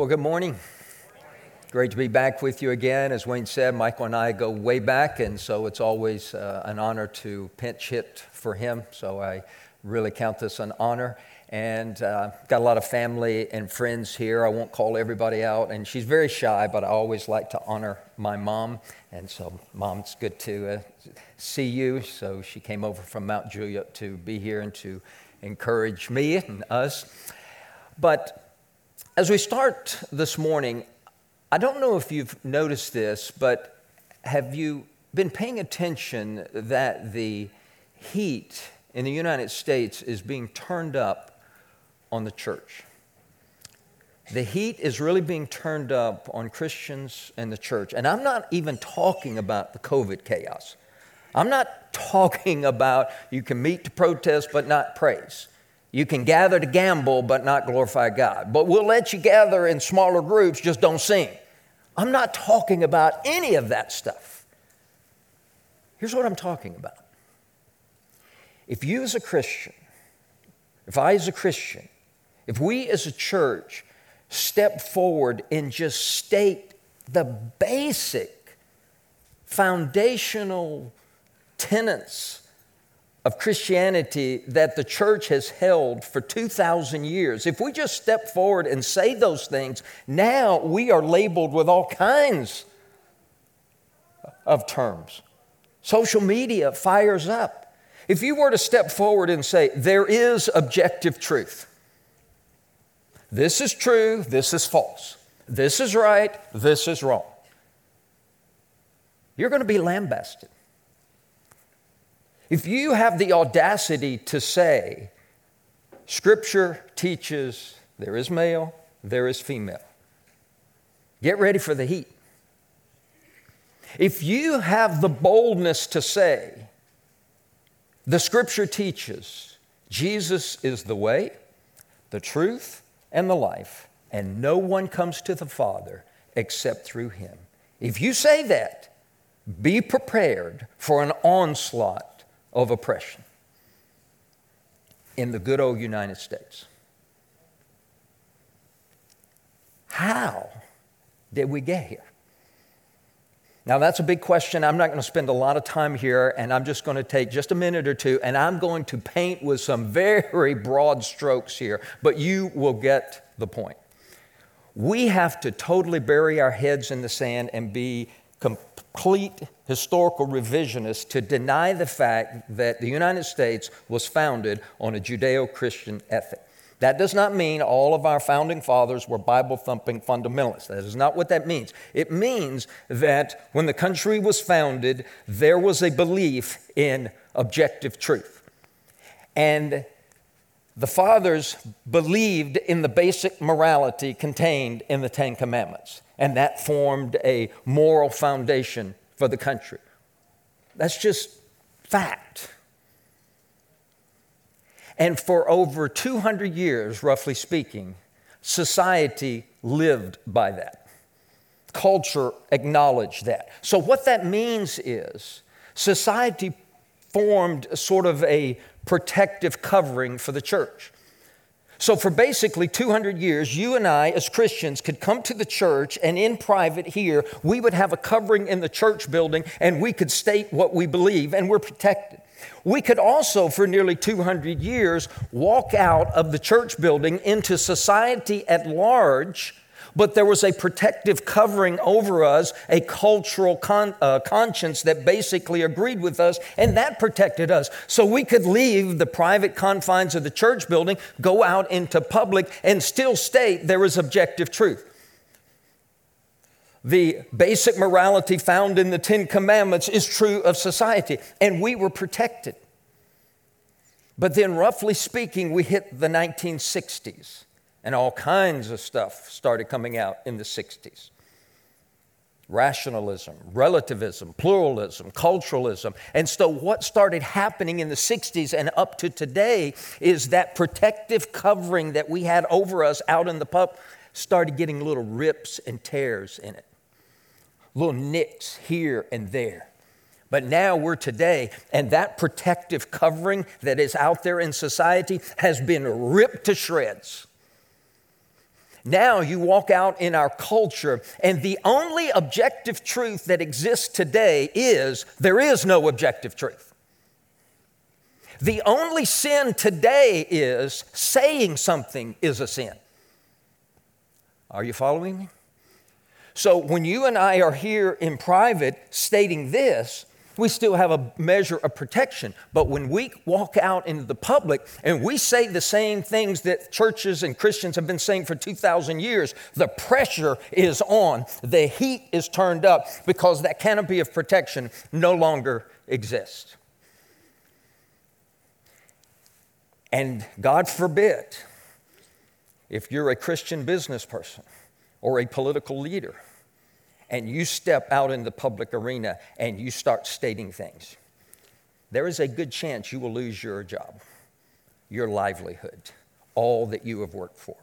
Well, good morning. Great to be back with you again. As Wayne said, Michael and I go way back, and so it's always uh, an honor to pinch hit for him. So I really count this an honor. And uh, got a lot of family and friends here. I won't call everybody out, and she's very shy, but I always like to honor my mom. And so, mom, it's good to uh, see you. So she came over from Mount Juliet to be here and to encourage me and us. But as we start this morning, I don't know if you've noticed this, but have you been paying attention that the heat in the United States is being turned up on the church? The heat is really being turned up on Christians and the church. And I'm not even talking about the COVID chaos. I'm not talking about you can meet to protest but not praise. You can gather to gamble but not glorify God. But we'll let you gather in smaller groups, just don't sing. I'm not talking about any of that stuff. Here's what I'm talking about. If you as a Christian, if I as a Christian, if we as a church step forward and just state the basic foundational tenets of Christianity that the church has held for 2,000 years, if we just step forward and say those things, now we are labeled with all kinds of terms. Social media fires up. If you were to step forward and say, there is objective truth, this is true, this is false, this is right, this is wrong, you're going to be lambasted. If you have the audacity to say, Scripture teaches there is male, there is female, get ready for the heat. If you have the boldness to say, the Scripture teaches Jesus is the way, the truth, and the life, and no one comes to the Father except through him. If you say that, be prepared for an onslaught of oppression in the good old United States. How did we get here? Now, that's a big question. I'm not going to spend a lot of time here, and I'm just going to take just a minute or two, and I'm going to paint with some very broad strokes here, but you will get the point. We have to totally bury our heads in the sand and be complete historical revisionists to deny the fact that the United States was founded on a Judeo Christian ethic. That does not mean all of our founding fathers were Bible thumping fundamentalists. That is not what that means. It means that when the country was founded, there was a belief in objective truth. And the fathers believed in the basic morality contained in the Ten Commandments and that formed a moral foundation for the country. That's just fact. And for over 200 years, roughly speaking, society lived by that. Culture acknowledged that. So, what that means is society formed sort of a protective covering for the church. So, for basically 200 years, you and I, as Christians, could come to the church and in private here, we would have a covering in the church building and we could state what we believe and we're protected. We could also, for nearly 200 years, walk out of the church building into society at large but there was a protective covering over us, a cultural con- uh, conscience that basically agreed with us, and that protected us. So we could leave the private confines of the church building, go out into public, and still state there is objective truth. The basic morality found in the Ten Commandments is true of society, and we were protected. But then, roughly speaking, we hit the 1960s and all kinds of stuff started coming out in the 60s rationalism, relativism, pluralism, culturalism. And so, what started happening in the 60s and up to today is that protective covering that we had over us out in the pub started getting little rips and tears in it, little nicks here and there. But now we're today, and that protective covering that is out there in society has been ripped to shreds. Now you walk out in our culture, and the only objective truth that exists today is there is no objective truth. The only sin today is saying something is a sin. Are you following me? So when you and I are here in private stating this, we still have a measure of protection. But when we walk out into the public and we say the same things that churches and Christians have been saying for 2,000 years, the pressure is on, the heat is turned up because that canopy of protection no longer exists. And God forbid, if you're a Christian business person or a political leader, and you step out in the public arena and you start stating things, there is a good chance you will lose your job, your livelihood, all that you have worked for.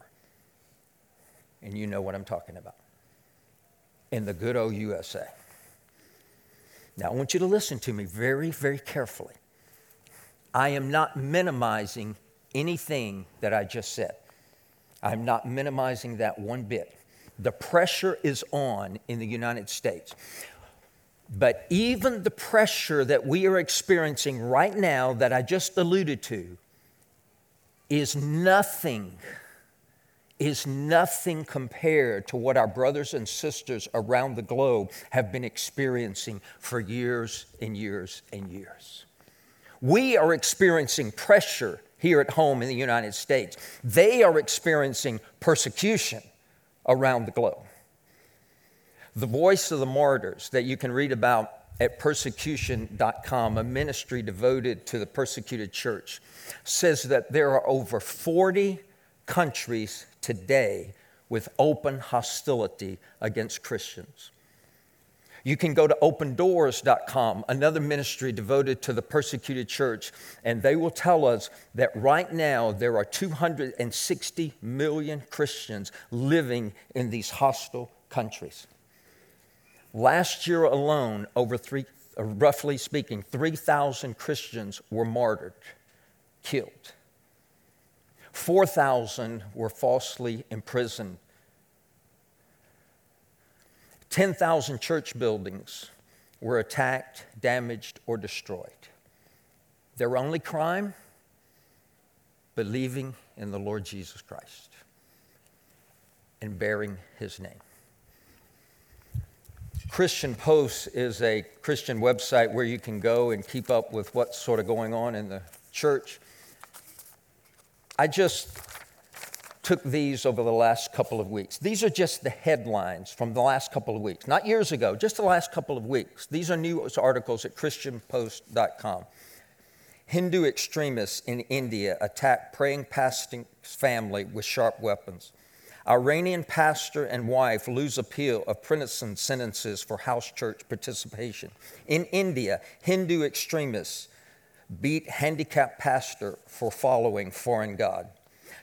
And you know what I'm talking about. In the good old USA. Now, I want you to listen to me very, very carefully. I am not minimizing anything that I just said. I'm not minimizing that one bit. The pressure is on in the United States. But even the pressure that we are experiencing right now, that I just alluded to, is nothing, is nothing compared to what our brothers and sisters around the globe have been experiencing for years and years and years. We are experiencing pressure here at home in the United States, they are experiencing persecution around the globe. The Voice of the Martyrs that you can read about at persecution.com, a ministry devoted to the persecuted church, says that there are over 40 countries today with open hostility against Christians. You can go to opendoors.com, another ministry devoted to the persecuted church, and they will tell us that right now there are 260 million Christians living in these hostile countries. Last year alone, over three, uh, roughly speaking, 3,000 Christians were martyred, killed. 4,000 were falsely imprisoned 10,000 church buildings were attacked, damaged, or destroyed. Their only crime? Believing in the Lord Jesus Christ and bearing his name. Christian Post is a Christian website where you can go and keep up with what's sort of going on in the church. I just took these over the last couple of weeks. These are just the headlines from the last couple of weeks, not years ago, just the last couple of weeks. These are news articles at ChristianPost.com. Hindu extremists in India attack praying pastor's family with sharp weapons. Iranian pastor and wife lose appeal of prison sentences for house church participation. In India, Hindu extremists beat handicapped pastor for following foreign god.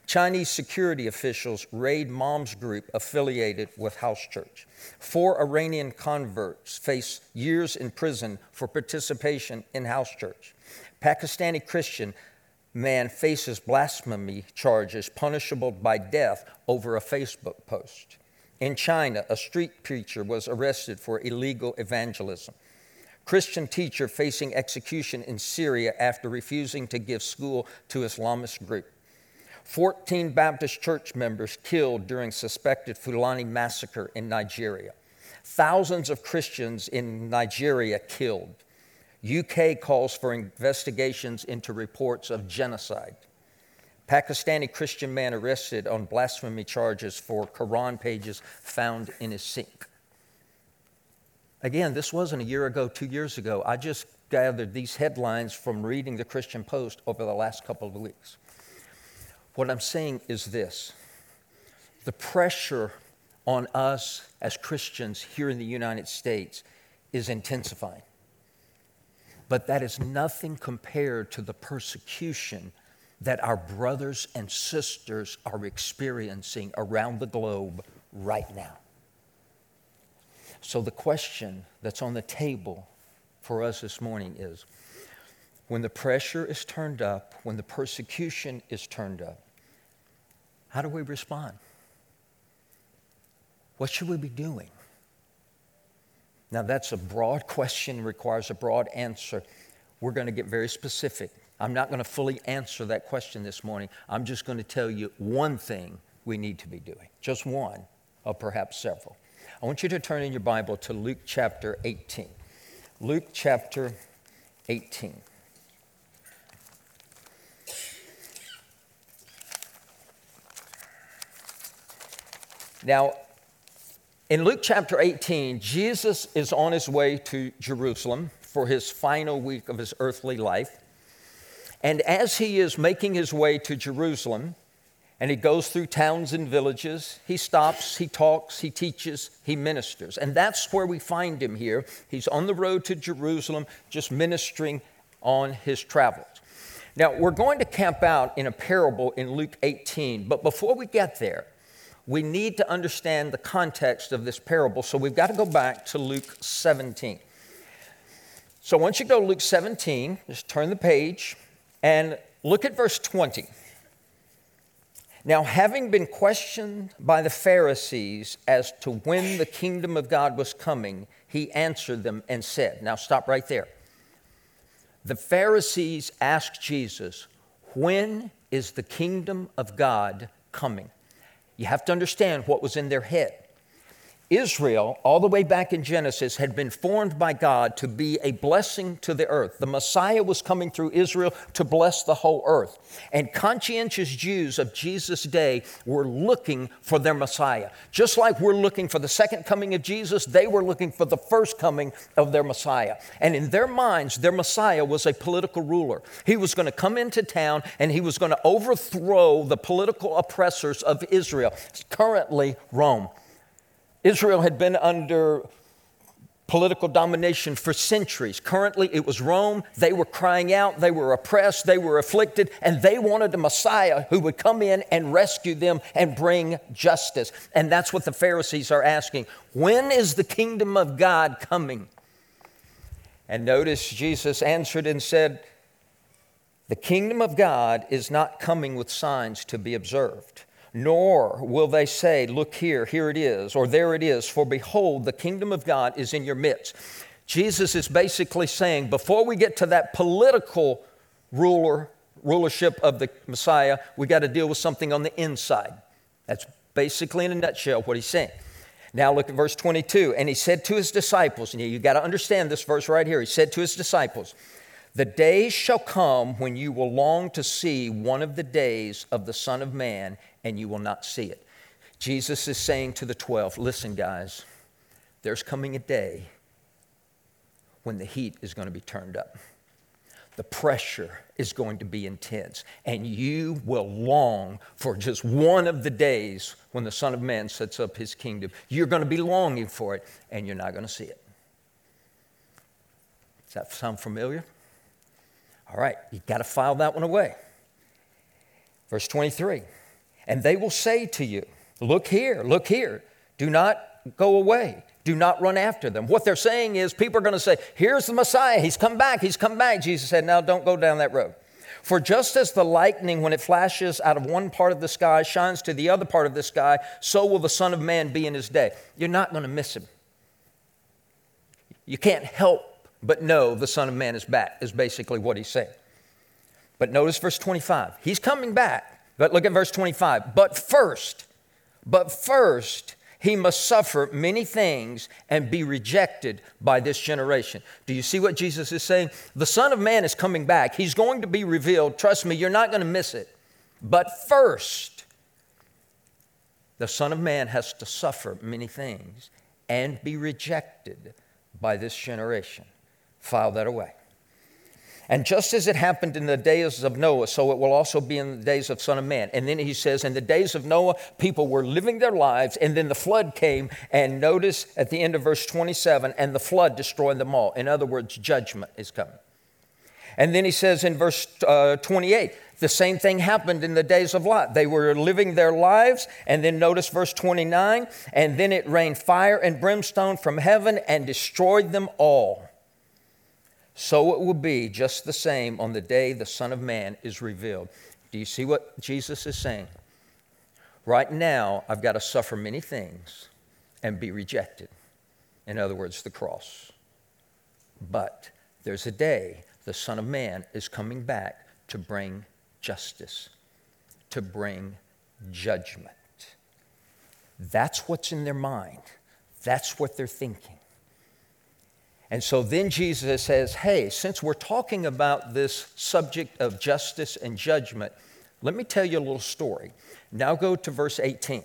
Chinese security officials raid Moms Group affiliated with House Church. Four Iranian converts face years in prison for participation in House Church. Pakistani Christian man faces blasphemy charges punishable by death over a Facebook post. In China, a street preacher was arrested for illegal evangelism. Christian teacher facing execution in Syria after refusing to give school to Islamist group. 14 Baptist church members killed during suspected Fulani massacre in Nigeria. Thousands of Christians in Nigeria killed. UK calls for investigations into reports of genocide. Pakistani Christian man arrested on blasphemy charges for Quran pages found in his sink. Again, this wasn't a year ago, two years ago. I just gathered these headlines from reading the Christian Post over the last couple of weeks. What I'm saying is this the pressure on us as Christians here in the United States is intensifying. But that is nothing compared to the persecution that our brothers and sisters are experiencing around the globe right now. So, the question that's on the table for us this morning is when the pressure is turned up, when the persecution is turned up, how do we respond? What should we be doing? Now, that's a broad question, requires a broad answer. We're going to get very specific. I'm not going to fully answer that question this morning. I'm just going to tell you one thing we need to be doing, just one, or perhaps several. I want you to turn in your Bible to Luke chapter 18. Luke chapter 18. Now, in Luke chapter 18, Jesus is on his way to Jerusalem for his final week of his earthly life. And as he is making his way to Jerusalem, and he goes through towns and villages, he stops, he talks, he teaches, he ministers. And that's where we find him here. He's on the road to Jerusalem, just ministering on his travels. Now, we're going to camp out in a parable in Luke 18, but before we get there, we need to understand the context of this parable. So we've got to go back to Luke 17. So once you go to Luke 17, just turn the page and look at verse 20. Now, having been questioned by the Pharisees as to when the kingdom of God was coming, he answered them and said, Now stop right there. The Pharisees asked Jesus, When is the kingdom of God coming? You have to understand what was in their head. Israel, all the way back in Genesis, had been formed by God to be a blessing to the earth. The Messiah was coming through Israel to bless the whole earth. And conscientious Jews of Jesus' day were looking for their Messiah. Just like we're looking for the second coming of Jesus, they were looking for the first coming of their Messiah. And in their minds, their Messiah was a political ruler. He was going to come into town and he was going to overthrow the political oppressors of Israel, currently Rome. Israel had been under political domination for centuries. Currently, it was Rome. They were crying out, they were oppressed, they were afflicted, and they wanted a Messiah who would come in and rescue them and bring justice. And that's what the Pharisees are asking When is the kingdom of God coming? And notice Jesus answered and said, The kingdom of God is not coming with signs to be observed nor will they say, Look here, here it is, or there it is, for behold, the kingdom of God is in your midst. Jesus is basically saying, before we get to that political ruler, rulership of the Messiah, we got to deal with something on the inside. That's basically, in a nutshell, what he's saying. Now look at verse 22. And he said to his disciples, and you got to understand this verse right here. He said to his disciples, The days shall come when you will long to see one of the days of the Son of Man, and you will not see it. Jesus is saying to the 12, listen, guys, there's coming a day when the heat is going to be turned up. The pressure is going to be intense, and you will long for just one of the days when the Son of Man sets up his kingdom. You're going to be longing for it, and you're not going to see it. Does that sound familiar? All right, you've got to file that one away. Verse 23 and they will say to you, Look here, look here. Do not go away. Do not run after them. What they're saying is, people are going to say, Here's the Messiah. He's come back. He's come back. Jesus said, Now don't go down that road. For just as the lightning, when it flashes out of one part of the sky, shines to the other part of the sky, so will the Son of Man be in his day. You're not going to miss him. You can't help but know the Son of Man is back, is basically what he's saying. But notice verse 25. He's coming back. But look at verse 25. But first, but first, he must suffer many things and be rejected by this generation. Do you see what Jesus is saying? The Son of Man is coming back. He's going to be revealed. Trust me, you're not going to miss it. But first, the Son of Man has to suffer many things and be rejected by this generation. File that away. And just as it happened in the days of Noah, so it will also be in the days of Son of Man. And then he says, in the days of Noah, people were living their lives, and then the flood came. And notice at the end of verse 27, and the flood destroyed them all. In other words, judgment is coming. And then he says in verse uh, 28, the same thing happened in the days of Lot. They were living their lives, and then notice verse 29, and then it rained fire and brimstone from heaven and destroyed them all so it will be just the same on the day the Son of Man is revealed. Do you see what Jesus is saying? Right now, I've got to suffer many things, and be rejected. In other words, the cross. But there's a day the Son of Man is coming back to bring justice, to bring judgment. That's what's in their mind. That's what they're thinking. And so then Jesus says, Hey, since we're talking about this subject of justice and judgment, let me tell you a little story. Now go to verse 18.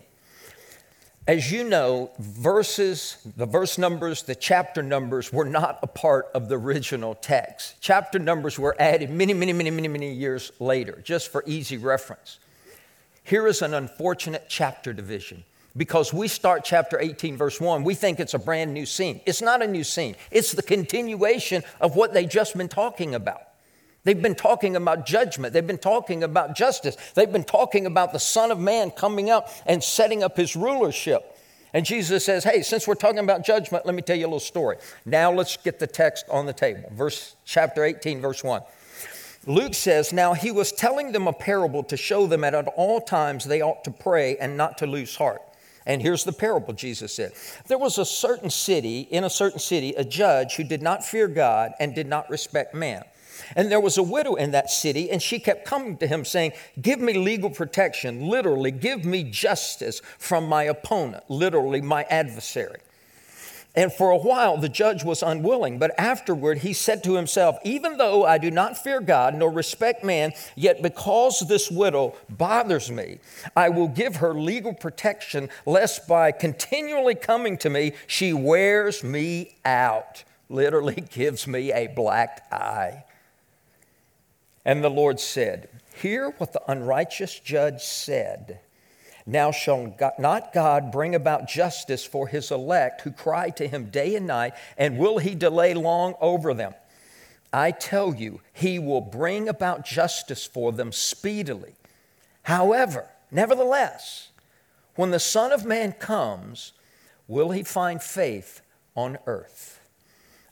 As you know, verses, the verse numbers, the chapter numbers were not a part of the original text. Chapter numbers were added many, many, many, many, many years later, just for easy reference. Here is an unfortunate chapter division because we start chapter 18, verse 1, we think it's a brand new scene. It's not a new scene, it's the continuation of what they've just been talking about. They've been talking about judgment. They've been talking about justice. They've been talking about the Son of Man coming up and setting up his rulership. And Jesus says, Hey, since we're talking about judgment, let me tell you a little story. Now let's get the text on the table. Verse chapter 18, verse 1. Luke says, Now he was telling them a parable to show them that at all times they ought to pray and not to lose heart. And here's the parable Jesus said There was a certain city, in a certain city, a judge who did not fear God and did not respect man. And there was a widow in that city, and she kept coming to him saying, Give me legal protection, literally, give me justice from my opponent, literally, my adversary. And for a while, the judge was unwilling, but afterward he said to himself, Even though I do not fear God nor respect man, yet because this widow bothers me, I will give her legal protection, lest by continually coming to me, she wears me out. Literally gives me a black eye. And the Lord said, Hear what the unrighteous judge said. Now shall not God bring about justice for his elect who cry to him day and night, and will he delay long over them? I tell you, he will bring about justice for them speedily. However, nevertheless, when the Son of Man comes, will he find faith on earth?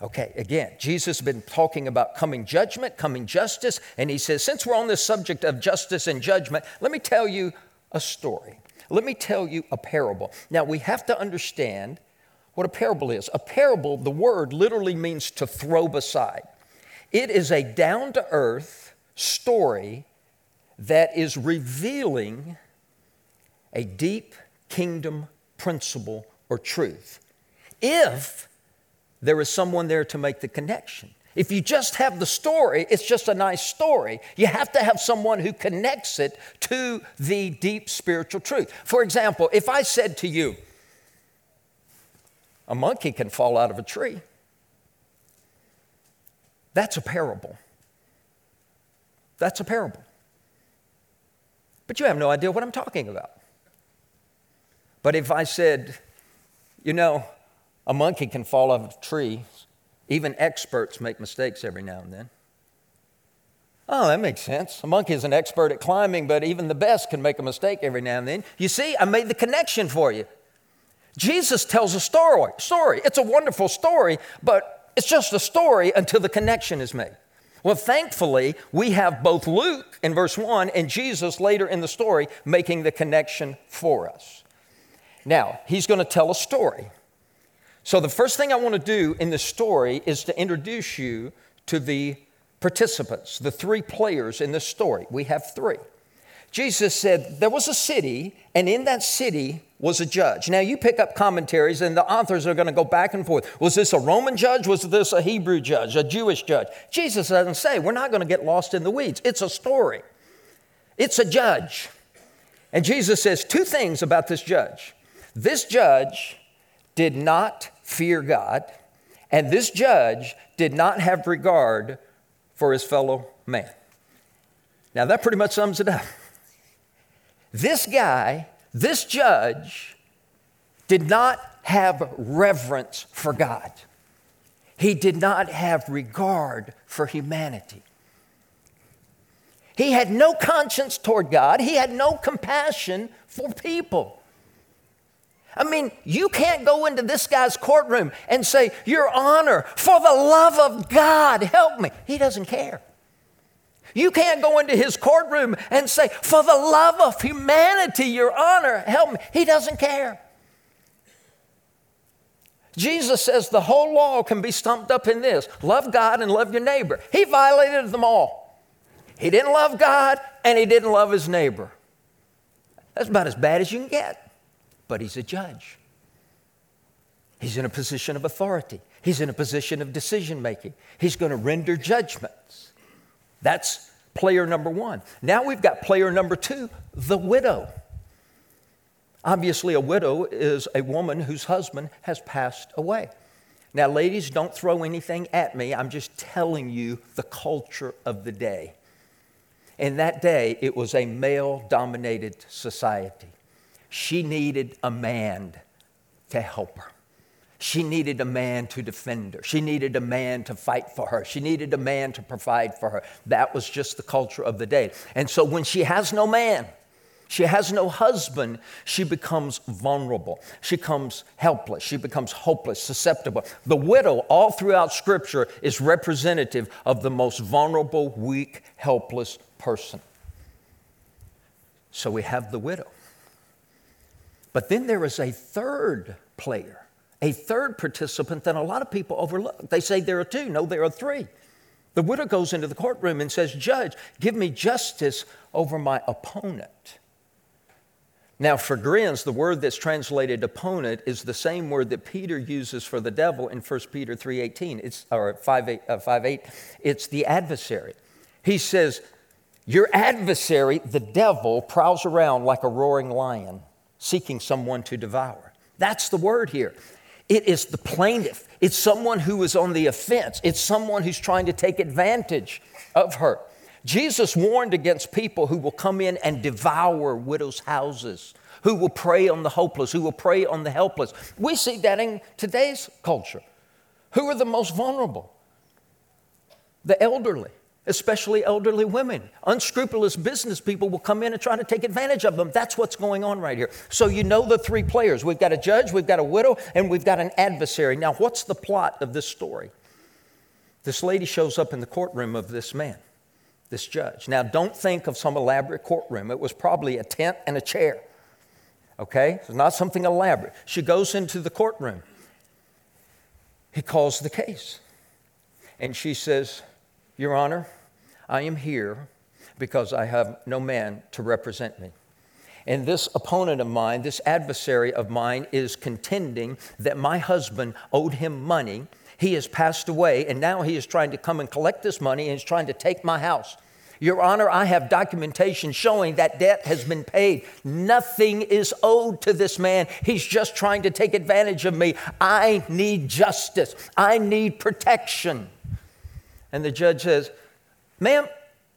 Okay, again, Jesus has been talking about coming judgment, coming justice, and he says, since we're on this subject of justice and judgment, let me tell you a story. Let me tell you a parable. Now, we have to understand what a parable is. A parable, the word literally means to throw beside. It is a down to earth story that is revealing a deep kingdom principle or truth. If there is someone there to make the connection. If you just have the story, it's just a nice story. You have to have someone who connects it to the deep spiritual truth. For example, if I said to you, a monkey can fall out of a tree, that's a parable. That's a parable. But you have no idea what I'm talking about. But if I said, you know, a monkey can fall off a tree, even experts make mistakes every now and then. Oh, that makes sense. A monkey is an expert at climbing, but even the best can make a mistake every now and then. You see, I made the connection for you. Jesus tells a story. Story. It's a wonderful story, but it's just a story until the connection is made. Well, thankfully, we have both Luke in verse 1 and Jesus later in the story making the connection for us. Now, he's going to tell a story. So, the first thing I want to do in this story is to introduce you to the participants, the three players in this story. We have three. Jesus said, There was a city, and in that city was a judge. Now, you pick up commentaries, and the authors are going to go back and forth. Was this a Roman judge? Was this a Hebrew judge, a Jewish judge? Jesus doesn't say. We're not going to get lost in the weeds. It's a story, it's a judge. And Jesus says two things about this judge. This judge did not fear God, and this judge did not have regard for his fellow man. Now, that pretty much sums it up. This guy, this judge, did not have reverence for God. He did not have regard for humanity. He had no conscience toward God. He had no compassion for people. I mean, you can't go into this guy's courtroom and say, Your Honor, for the love of God, help me. He doesn't care. You can't go into his courtroom and say, For the love of humanity, Your Honor, help me. He doesn't care. Jesus says the whole law can be stumped up in this love God and love your neighbor. He violated them all. He didn't love God and he didn't love his neighbor. That's about as bad as you can get. But he's a judge. He's in a position of authority. He's in a position of decision making. He's going to render judgments. That's player number one. Now we've got player number two, the widow. Obviously, a widow is a woman whose husband has passed away. Now, ladies, don't throw anything at me. I'm just telling you the culture of the day. In that day, it was a male dominated society. She needed a man to help her. She needed a man to defend her. She needed a man to fight for her. She needed a man to provide for her. That was just the culture of the day. And so when she has no man, she has no husband, she becomes vulnerable. She becomes helpless. She becomes hopeless, susceptible. The widow, all throughout Scripture, is representative of the most vulnerable, weak, helpless person. So we have the widow. But then there is a third player, a third participant that a lot of people overlook. They say there are two. No, there are three. The widow goes into the courtroom and says, Judge, give me justice over my opponent. Now, for grins, the word that's translated opponent is the same word that Peter uses for the devil in 1 Peter 3.18, it's, or 5 8, uh, 5, 8. It's the adversary. He says, Your adversary, the devil, prowls around like a roaring lion, seeking someone to devour. That's the word here. It is the plaintiff. It's someone who is on the offense. It's someone who's trying to take advantage of her. Jesus warned against people who will come in and devour widows' houses, who will prey on the hopeless, who will prey on the helpless. We see that in today's culture. Who are the most vulnerable? The elderly, especially elderly women. Unscrupulous business people will come in and try to take advantage of them. That's what's going on right here. So you know the three players. We've got a judge, we've got a widow, and we've got an adversary. Now, what's the plot of this story? This lady shows up in the courtroom of this man this judge. Now, don't think of some elaborate courtroom. It was probably a tent and a chair. Okay? It's not something elaborate. She goes into the courtroom. He calls the case. And she says, Your Honor, I am here because I have no man to represent me. And this opponent of mine, this adversary of mine, is contending that my husband owed him money he has passed away, and now he is trying to come and collect this money and is trying to take my house. Your Honor, I have documentation showing that debt has been paid. Nothing is owed to this man. He's just trying to take advantage of me. I need justice. I need protection. And the judge says, Ma'am,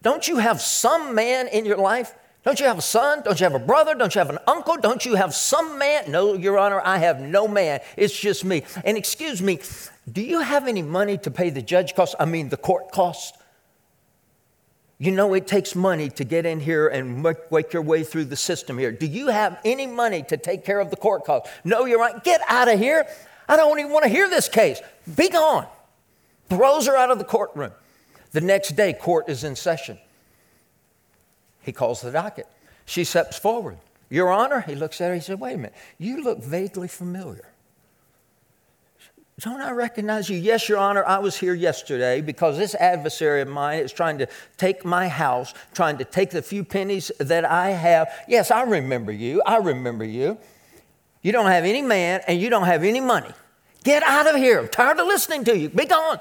don't you have some man in your life? Don't you have a son? Don't you have a brother? Don't you have an uncle? Don't you have some man? No, Your Honor, I have no man. It's just me. And excuse me, do you have any money to pay the judge costs? I mean, the court costs? You know, it takes money to get in here and make your way through the system here. Do you have any money to take care of the court costs? No, you're right. Get out of here. I don't even want to hear this case. Be gone. Throws her out of the courtroom. The next day, court is in session. He calls the docket. She steps forward. Your Honor, he looks at her. He said, Wait a minute. You look vaguely familiar. Don't I recognize you? Yes, Your Honor, I was here yesterday because this adversary of mine is trying to take my house, trying to take the few pennies that I have. Yes, I remember you. I remember you. You don't have any man and you don't have any money. Get out of here. I'm tired of listening to you. Be gone.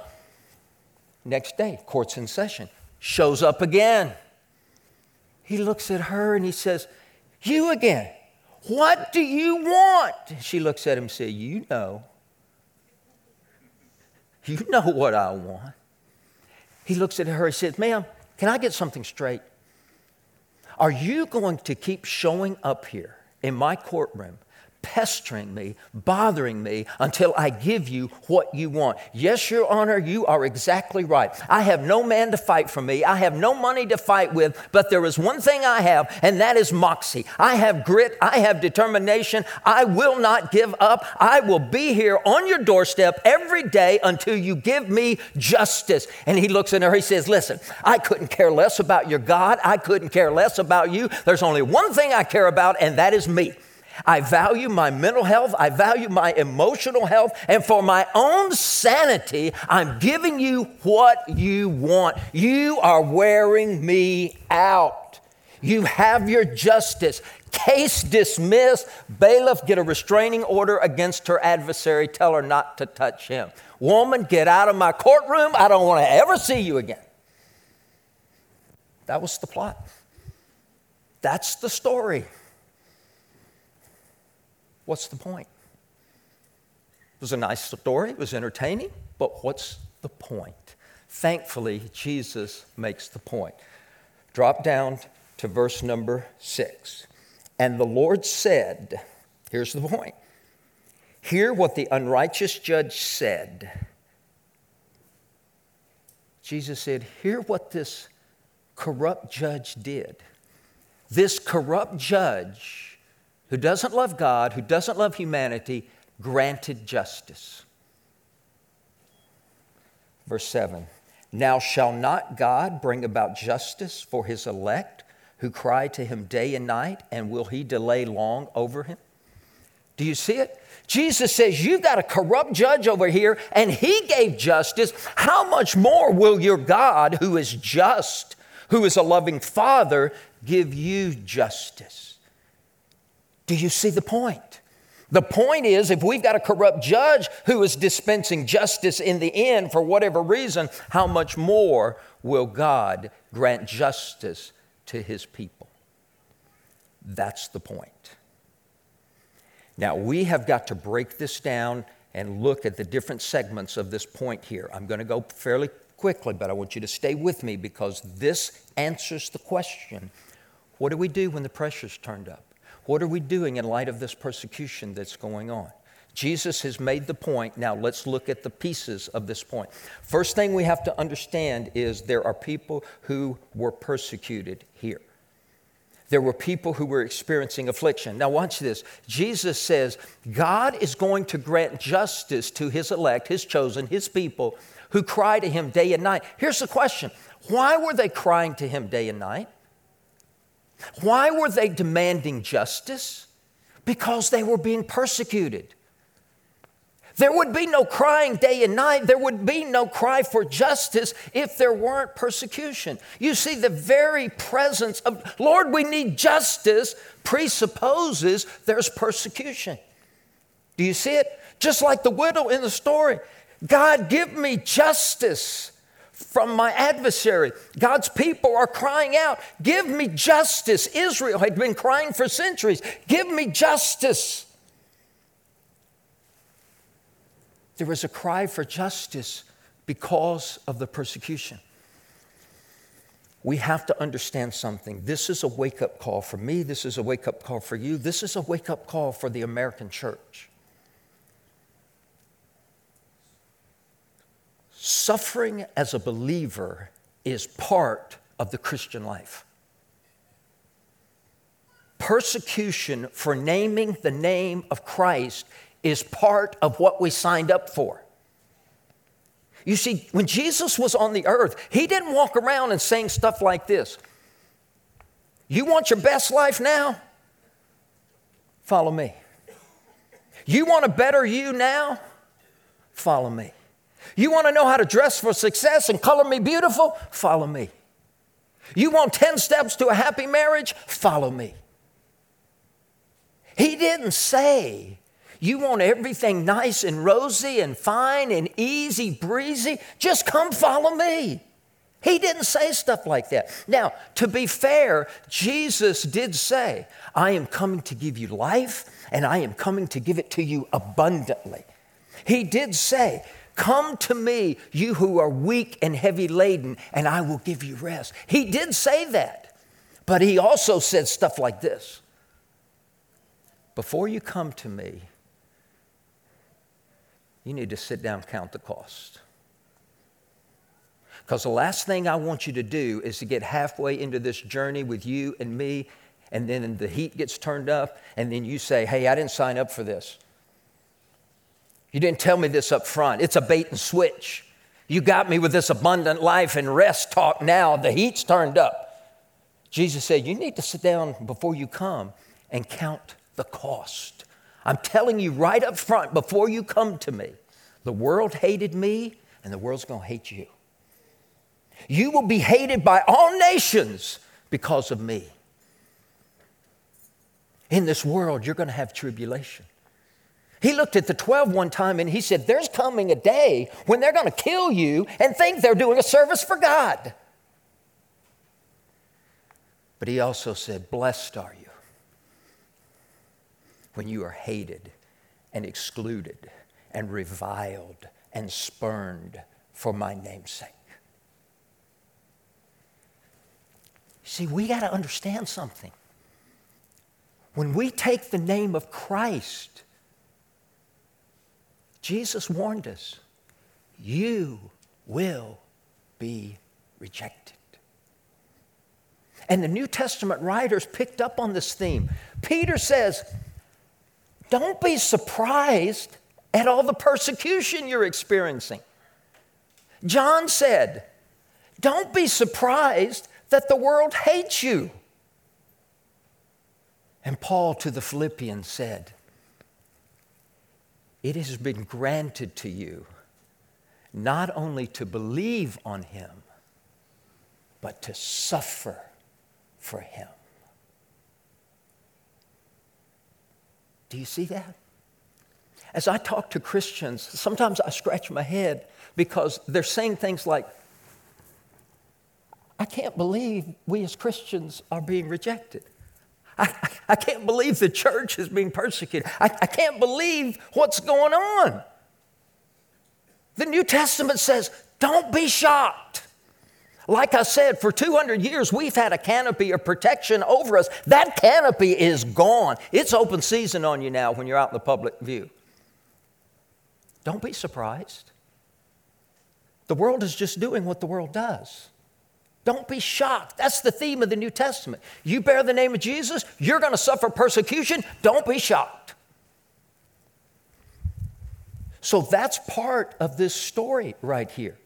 Next day, court's in session. Shows up again. He looks at her and he says, You again. What do you want? She looks at him and says, You know you know what I want. He looks at her and says, Ma'am, can I get something straight? Are you going to keep showing up here in my courtroom pestering me, bothering me until I give you what you want. Yes, Your Honor, you are exactly right. I have no man to fight for me. I have no money to fight with, but there is one thing I have, and that is moxie. I have grit. I have determination. I will not give up. I will be here on your doorstep every day until you give me justice. And he looks at her, he says, Listen, I couldn't care less about your God. I couldn't care less about you. There's only one thing I care about, and that is me. I value my mental health. I value my emotional health. And for my own sanity, I'm giving you what you want. You are wearing me out. You have your justice. Case dismissed. Bailiff, get a restraining order against her adversary. Tell her not to touch him. Woman, get out of my courtroom. I don't want to ever see you again. That was the plot. That's the story. What's the point? It was a nice story, it was entertaining, but what's the point? Thankfully, Jesus makes the point. Drop down to verse number six. And the Lord said, here's the point hear what the unrighteous judge said. Jesus said, hear what this corrupt judge did. This corrupt judge who doesn't love God, who doesn't love humanity, granted justice. Verse 7 Now shall not God bring about justice for his elect who cry to him day and night, and will he delay long over him? Do you see it? Jesus says, You've got a corrupt judge over here, and he gave justice. How much more will your God, who is just, who is a loving Father, give you justice? Do you see the point? The point is, if we've got a corrupt judge who is dispensing justice in the end for whatever reason, how much more will God grant justice to his people? That's the point. Now, we have got to break this down and look at the different segments of this point here. I'm going to go fairly quickly, but I want you to stay with me because this answers the question what do we do when the pressure's turned up? What are we doing in light of this persecution that's going on? Jesus has made the point. Now let's look at the pieces of this point. First thing we have to understand is there are people who were persecuted here. There were people who were experiencing affliction. Now, watch this. Jesus says God is going to grant justice to his elect, his chosen, his people who cry to him day and night. Here's the question Why were they crying to him day and night? Why were they demanding justice? Because they were being persecuted. There would be no crying day and night. There would be no cry for justice if there weren't persecution. You see, the very presence of, Lord, we need justice presupposes there's persecution. Do you see it? Just like the widow in the story. God, give me justice from my adversary. God's people are crying out, Give me justice. Israel had been crying for centuries, Give me justice. There was a cry for justice because of the persecution. We have to understand something. This is a wake up call for me. This is a wake up call for you. This is a wake up call for the American church. Suffering as a believer is part of the Christian life. Persecution for naming the name of Christ is part of what we signed up for. You see, when Jesus was on the earth, he didn't walk around and saying stuff like this You want your best life now? Follow me. You want a better you now? Follow me. You want to know how to dress for success and color me beautiful? Follow me. You want 10 steps to a happy marriage? Follow me. He didn't say, You want everything nice and rosy and fine and easy breezy? Just come follow me. He didn't say stuff like that. Now, to be fair, Jesus did say, I am coming to give you life and I am coming to give it to you abundantly. He did say, Come to me, you who are weak and heavy laden, and I will give you rest. He did say that, but he also said stuff like this Before you come to me, you need to sit down and count the cost. Because the last thing I want you to do is to get halfway into this journey with you and me, and then the heat gets turned up, and then you say, Hey, I didn't sign up for this. You didn't tell me this up front. It's a bait and switch. You got me with this abundant life and rest talk now. The heat's turned up. Jesus said, You need to sit down before you come and count the cost. I'm telling you right up front before you come to me, the world hated me and the world's going to hate you. You will be hated by all nations because of me. In this world, you're going to have tribulation. He looked at the 12 one time and he said, There's coming a day when they're going to kill you and think they're doing a service for God. But he also said, Blessed are you when you are hated and excluded and reviled and spurned for my name's sake. See, we got to understand something. When we take the name of Christ, Jesus warned us, you will be rejected. And the New Testament writers picked up on this theme. Peter says, Don't be surprised at all the persecution you're experiencing. John said, Don't be surprised that the world hates you. And Paul to the Philippians said, It has been granted to you not only to believe on him, but to suffer for him. Do you see that? As I talk to Christians, sometimes I scratch my head because they're saying things like, I can't believe we as Christians are being rejected. I, I can't believe the church is being persecuted. I, I can't believe what's going on. The New Testament says, don't be shocked. Like I said, for 200 years, we've had a canopy of protection over us. That canopy is gone. It's open season on you now when you're out in the public view. Don't be surprised. The world is just doing what the world does. Don't be shocked. That's the theme of the New Testament. You bear the name of Jesus, you're going to suffer persecution. Don't be shocked. So that's part of this story right here.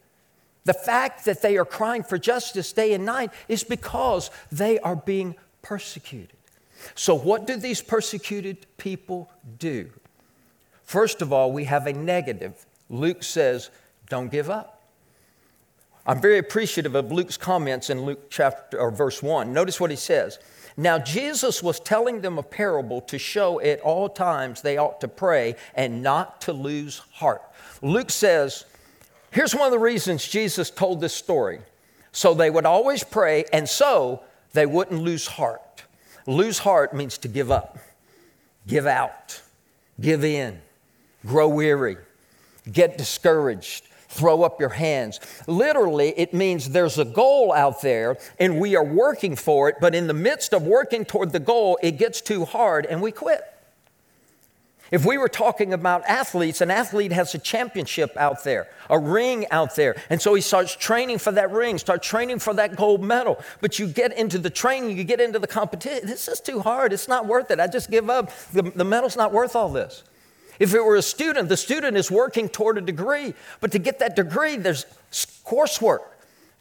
The fact that they are crying for justice day and night is because they are being persecuted. So, what do these persecuted people do? First of all, we have a negative. Luke says, Don't give up. I'm very appreciative of Luke's comments in Luke chapter or verse 1. Notice what he says. Now Jesus was telling them a parable to show at all times they ought to pray and not to lose heart. Luke says, here's one of the reasons Jesus told this story. So they would always pray and so they wouldn't lose heart. Lose heart means to give up, give out, give in, grow weary, get discouraged, throw up your hands. Literally, it means there's a goal out there and we are working for it, but in the midst of working toward the goal, it gets too hard and we quit. If we were talking about athletes, an athlete has a championship out there, a ring out there. And so he starts training for that ring, start training for that gold medal. But you get into the training, you get into the competition. This is too hard. It's not worth it. I just give up. The, the medal's not worth all this. If it were a student, the student is working toward a degree, but to get that degree, there's coursework,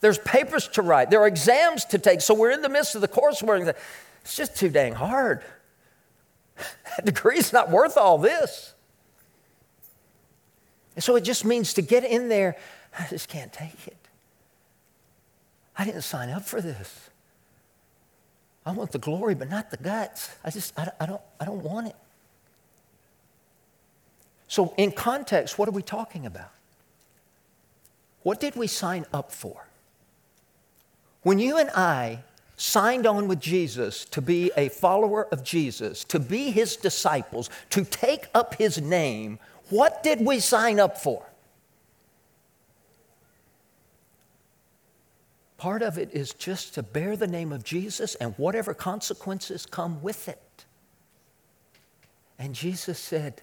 there's papers to write, there are exams to take. So we're in the midst of the coursework. It's just too dang hard. That degree's not worth all this. And so it just means to get in there, I just can't take it. I didn't sign up for this. I want the glory, but not the guts. I just, I, I, don't, I don't want it. So, in context, what are we talking about? What did we sign up for? When you and I signed on with Jesus to be a follower of Jesus, to be his disciples, to take up his name, what did we sign up for? Part of it is just to bear the name of Jesus and whatever consequences come with it. And Jesus said,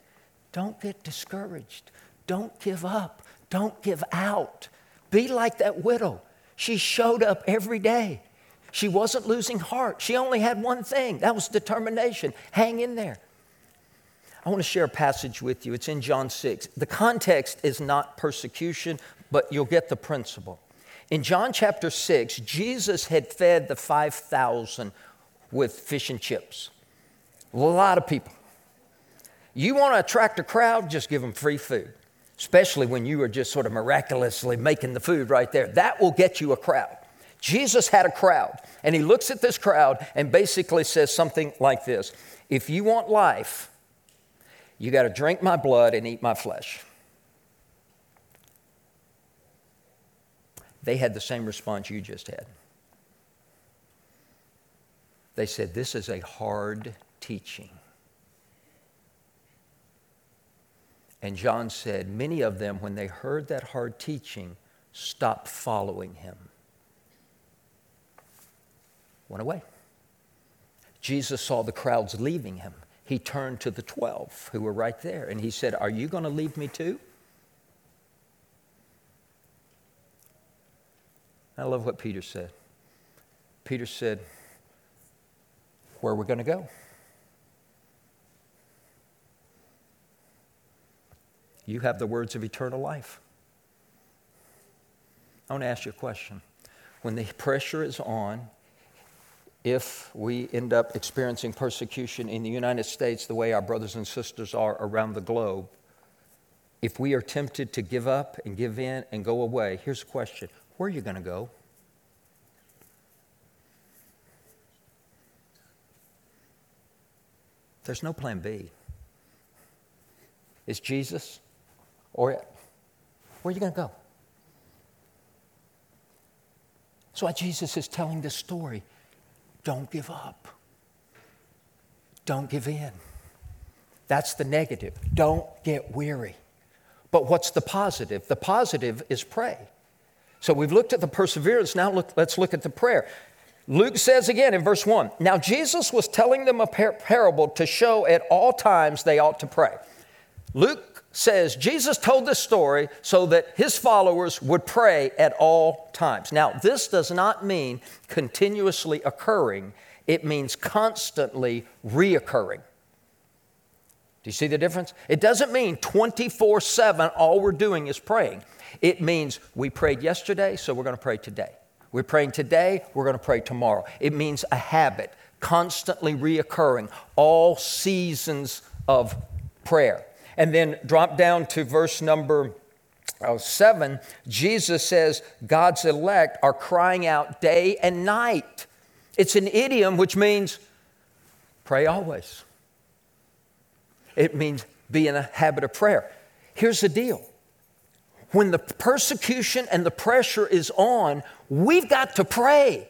don't get discouraged. Don't give up. Don't give out. Be like that widow. She showed up every day. She wasn't losing heart. She only had one thing that was determination. Hang in there. I want to share a passage with you. It's in John 6. The context is not persecution, but you'll get the principle. In John chapter 6, Jesus had fed the 5,000 with fish and chips. A lot of people. You want to attract a crowd? Just give them free food, especially when you are just sort of miraculously making the food right there. That will get you a crowd. Jesus had a crowd, and he looks at this crowd and basically says something like this If you want life, you got to drink my blood and eat my flesh. They had the same response you just had. They said, This is a hard teaching. And John said, Many of them, when they heard that hard teaching, stopped following him. Went away. Jesus saw the crowds leaving him. He turned to the 12 who were right there and he said, Are you going to leave me too? I love what Peter said. Peter said, Where are we going to go? You have the words of eternal life. I want to ask you a question. When the pressure is on, if we end up experiencing persecution in the United States the way our brothers and sisters are around the globe, if we are tempted to give up and give in and go away, here's a question where are you going to go? There's no plan B. It's Jesus or. Where are you going to go? That's why Jesus is telling this story. Don't give up. Don't give in. That's the negative. Don't get weary. But what's the positive? The positive is pray. So we've looked at the perseverance. Now look, let's look at the prayer. Luke says again in verse 1 Now Jesus was telling them a par- parable to show at all times they ought to pray. Luke says Jesus told this story so that his followers would pray at all times. Now, this does not mean continuously occurring, it means constantly reoccurring. Do you see the difference? It doesn't mean 24 7 all we're doing is praying. It means we prayed yesterday, so we're going to pray today. We're praying today, we're going to pray tomorrow. It means a habit, constantly reoccurring, all seasons of prayer. And then drop down to verse number uh, 7. Jesus says, God's elect are crying out day and night. It's an idiom which means pray always. It means be in a habit of prayer. Here's the deal when the persecution and the pressure is on, we've got to pray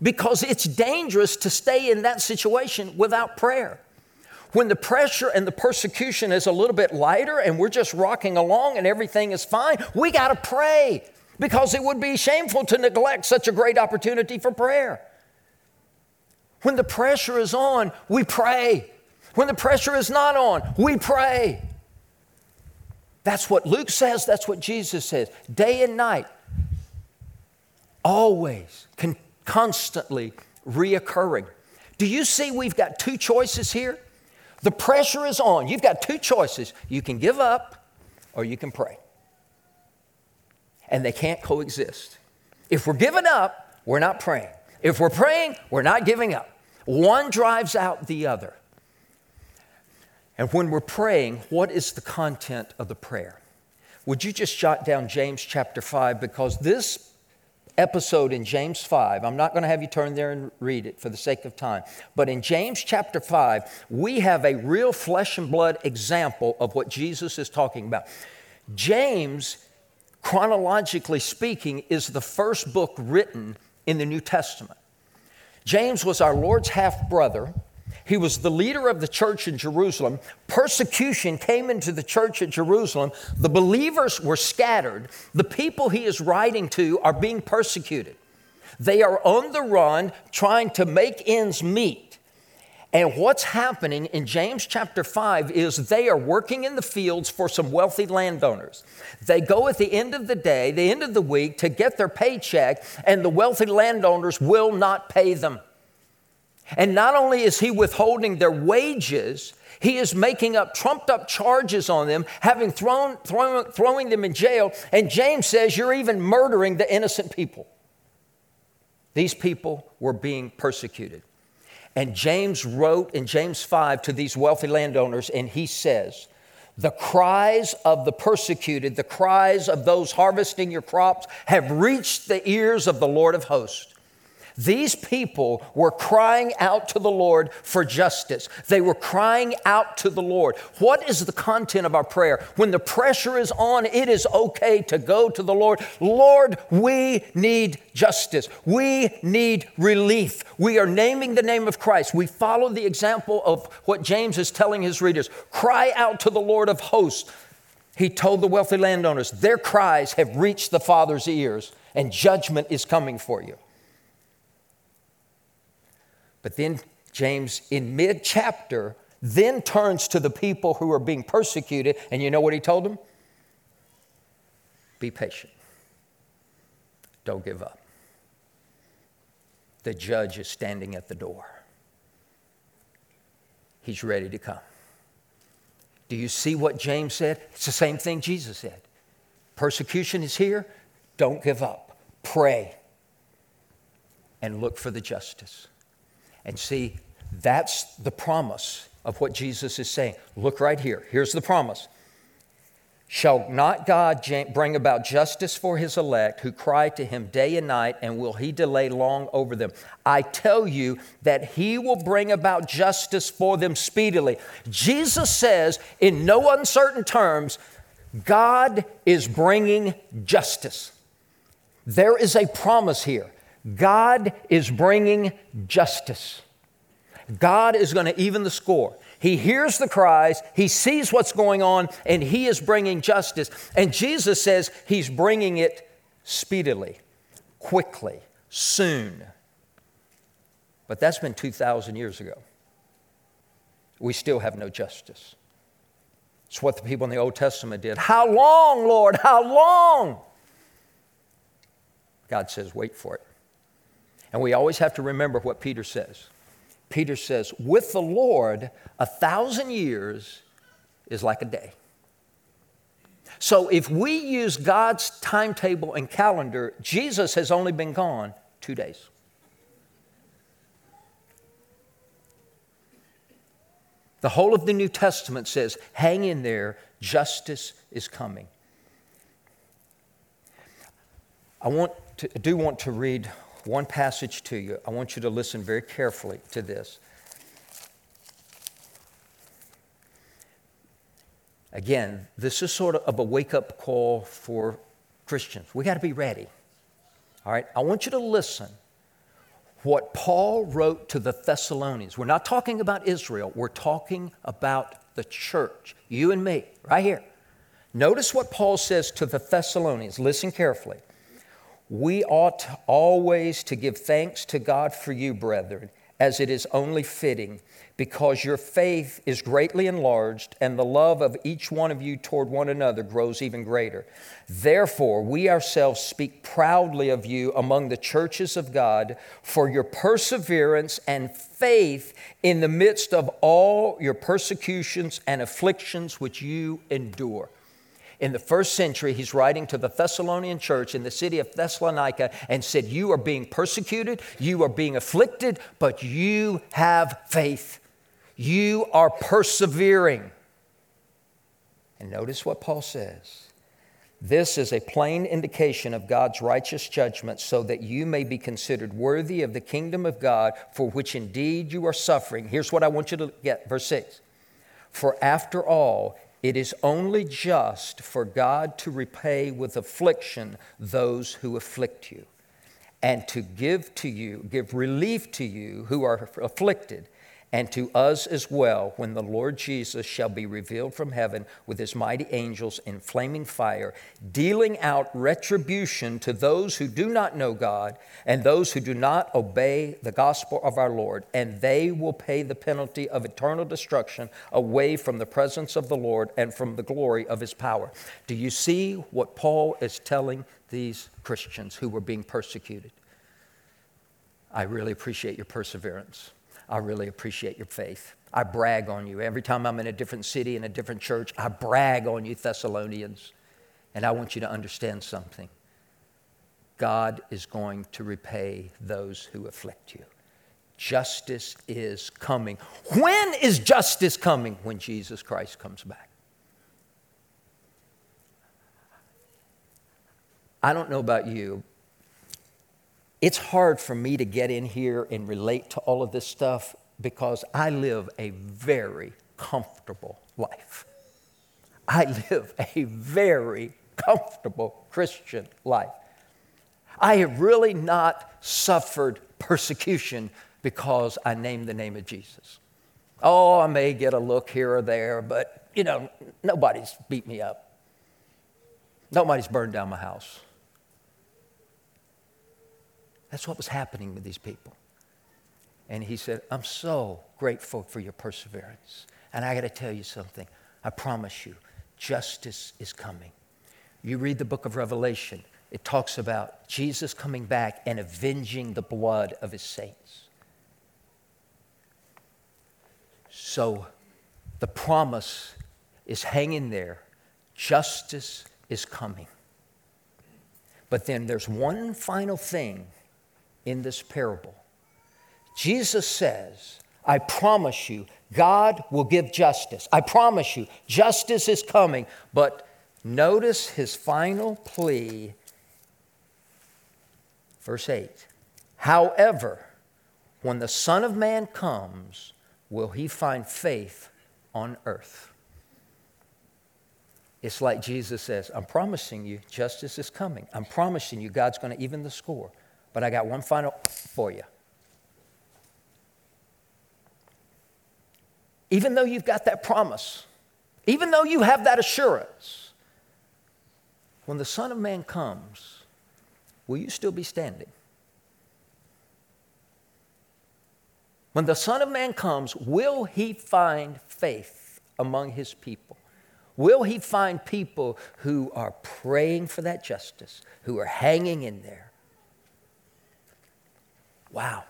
because it's dangerous to stay in that situation without prayer. When the pressure and the persecution is a little bit lighter and we're just rocking along and everything is fine, we got to pray because it would be shameful to neglect such a great opportunity for prayer. When the pressure is on, we pray. When the pressure is not on, we pray. That's what Luke says, that's what Jesus says. Day and night, always, con- constantly reoccurring. Do you see we've got two choices here? The pressure is on. You've got two choices. You can give up or you can pray. And they can't coexist. If we're giving up, we're not praying. If we're praying, we're not giving up. One drives out the other. And when we're praying, what is the content of the prayer? Would you just jot down James chapter 5? Because this episode in James 5, I'm not going to have you turn there and read it for the sake of time, but in James chapter 5, we have a real flesh and blood example of what Jesus is talking about. James, chronologically speaking, is the first book written in the New Testament. James was our Lord's half brother. He was the leader of the church in Jerusalem. Persecution came into the church at Jerusalem. The believers were scattered. The people he is writing to are being persecuted. They are on the run trying to make ends meet. And what's happening in James chapter 5 is they are working in the fields for some wealthy landowners. They go at the end of the day, the end of the week, to get their paycheck, and the wealthy landowners will not pay them. And not only is he withholding their wages, he is making up trumped up charges on them, having thrown, thrown, throwing them in jail. And James says, You're even murdering the innocent people. These people were being persecuted. And James wrote in James 5 to these wealthy landowners, and he says, The cries of the persecuted, the cries of those harvesting your crops, have reached the ears of the Lord of hosts. These people were crying out to the Lord for justice. They were crying out to the Lord. What is the content of our prayer? When the pressure is on, it is okay to go to the Lord. Lord, we need justice. We need relief. We are naming the name of Christ. We follow the example of what James is telling his readers cry out to the Lord of hosts. He told the wealthy landowners, their cries have reached the Father's ears, and judgment is coming for you. But then James, in mid chapter, then turns to the people who are being persecuted, and you know what he told them? Be patient. Don't give up. The judge is standing at the door. He's ready to come. Do you see what James said? It's the same thing Jesus said. Persecution is here. Don't give up. Pray and look for the justice. And see, that's the promise of what Jesus is saying. Look right here. Here's the promise. Shall not God bring about justice for his elect who cry to him day and night, and will he delay long over them? I tell you that he will bring about justice for them speedily. Jesus says, in no uncertain terms, God is bringing justice. There is a promise here. God is bringing justice. God is going to even the score. He hears the cries, he sees what's going on, and he is bringing justice. And Jesus says he's bringing it speedily, quickly, soon. But that's been 2,000 years ago. We still have no justice. It's what the people in the Old Testament did. How long, Lord? How long? God says, wait for it. And we always have to remember what Peter says. Peter says, with the Lord, a thousand years is like a day. So if we use God's timetable and calendar, Jesus has only been gone two days. The whole of the New Testament says, hang in there, justice is coming. I want to, do want to read one passage to you. I want you to listen very carefully to this. Again, this is sort of a wake up call for Christians. We got to be ready. All right, I want you to listen what Paul wrote to the Thessalonians. We're not talking about Israel, we're talking about the church, you and me, right here. Notice what Paul says to the Thessalonians. Listen carefully we ought always to give thanks to God for you, brethren, as it is only fitting, because your faith is greatly enlarged, and the love of each one of you toward one another grows even greater. Therefore, we ourselves speak proudly of you among the churches of God for your perseverance and faith in the midst of all your persecutions and afflictions which you endure in the first century, he's writing to the Thessalonian church in the city of Thessalonica and said, You are being persecuted, you are being afflicted, but you have faith. You are persevering. And notice what Paul says. This is a plain indication of God's righteous judgment, so that you may be considered worthy of the kingdom of God, for which indeed you are suffering. Here's what I want you to get, verse 6. For after all, it is only just for God to repay with affliction those who afflict you, and to give to you, give relief to you who are afflicted, and to us as well when the Lord Jesus shall be revealed from heaven with his mighty angels in flaming fire, dealing out retribution to those who do not know God and those who do not obey the gospel of our Lord, and they will pay the penalty of eternal destruction away from the presence of the Lord and from the glory of his power. Do you see what Paul is telling these Christians who were being persecuted? I really appreciate your perseverance. I really appreciate your faith. I brag on you. Every time I'm in a different city, in a different church, I brag on you, Thessalonians. And I want you to understand something God is going to repay those who afflict you. Justice is coming. When is justice coming? When Jesus Christ comes back. I don't know about you. It's hard for me to get in here and relate to all of this stuff because I live a very comfortable life. I live a very comfortable Christian life. I have really not suffered persecution because I named the name of Jesus. Oh, I may get a look here or there, but you know, nobody's beat me up. Nobody's burned down my house. That's what was happening with these people. And he said, I'm so grateful for your perseverance. And I got to tell you something. I promise you, justice is coming. You read the book of Revelation, it talks about Jesus coming back and avenging the blood of his saints. So the promise is hanging there. Justice is coming. But then there's one final thing in this parable. Jesus says, I promise you, God will give justice. I promise you, justice is coming. But notice his final plea, verse 8. However, when the Son of Man comes, will he find faith on earth? It's like Jesus says, I'm promising you, justice is coming. I'm promising you, God's going to even the score. But I got one final for you. Even though you've got that promise, even though you have that assurance, when the Son of Man comes, will you still be standing? When the Son of Man comes, will he find faith among his people? Will he find people who are praying for that justice, who are hanging in there? Wow.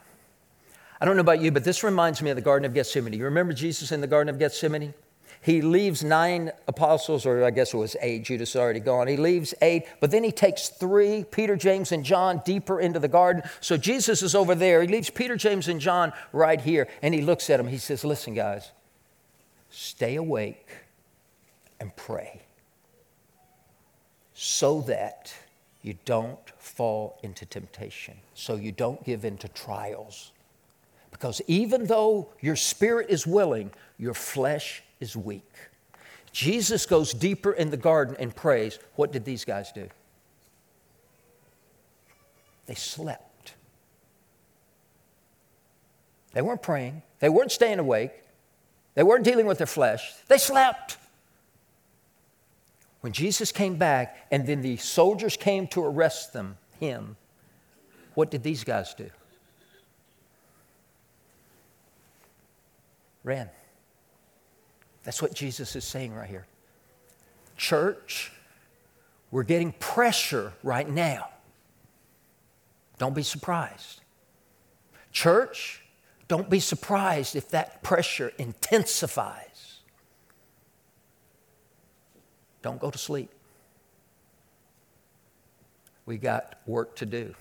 I don't know about you, but this reminds me of the Garden of Gethsemane. You remember Jesus in the Garden of Gethsemane? He leaves nine apostles, or I guess it was eight, Judas is already gone. He leaves eight, but then he takes three, Peter, James, and John, deeper into the garden. So Jesus is over there. He leaves Peter, James, and John right here, and he looks at them. He says, Listen, guys, stay awake and pray so that you don't fall into temptation, so you don't give in to trials. Because even though your spirit is willing, your flesh is weak. Jesus goes deeper in the garden and prays. What did these guys do? They slept. They weren't praying, they weren't staying awake, they weren't dealing with their flesh, they slept. When Jesus came back and then the soldiers came to arrest them, him, what did these guys do? Ran. That's what Jesus is saying right here. Church, we're getting pressure right now. Don't be surprised. Church, don't be surprised if that pressure intensifies. Don't go to sleep. We got work to do.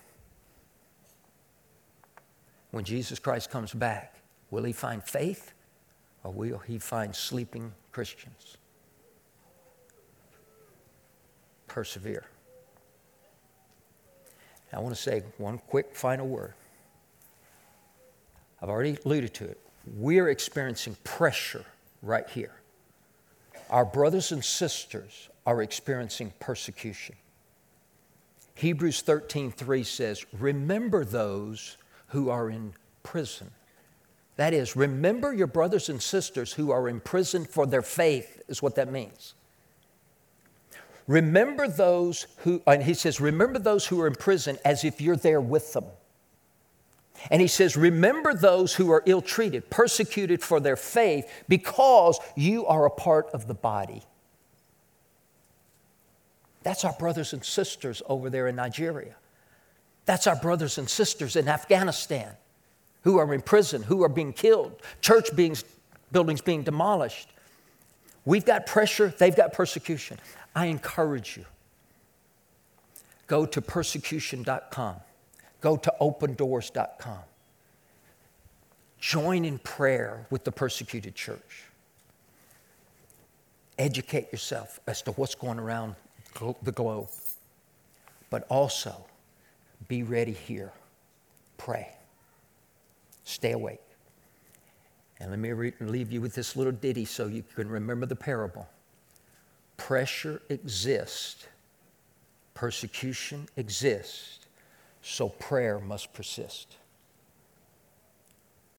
When Jesus Christ comes back, will he find faith or will he find sleeping Christians? Persevere. I want to say one quick final word. I've already alluded to it. We're experiencing pressure right here. Our brothers and sisters are experiencing persecution. Hebrews 13:3 says, "Remember those who are in prison." That is, remember your brothers and sisters who are in prison for their faith, is what that means. Remember those who, and he says, remember those who are in prison as if you're there with them. And he says, Remember those who are ill treated, persecuted for their faith, because you are a part of the body. That's our brothers and sisters over there in Nigeria. That's our brothers and sisters in Afghanistan who are in prison, who are being killed, church being, buildings being demolished. We've got pressure, they've got persecution. I encourage you go to persecution.com. Go to opendoors.com. Join in prayer with the persecuted church. Educate yourself as to what's going around the globe. But also, be ready here. Pray. Stay awake. And let me re- leave you with this little ditty so you can remember the parable. Pressure exists, persecution exists, so prayer must persist.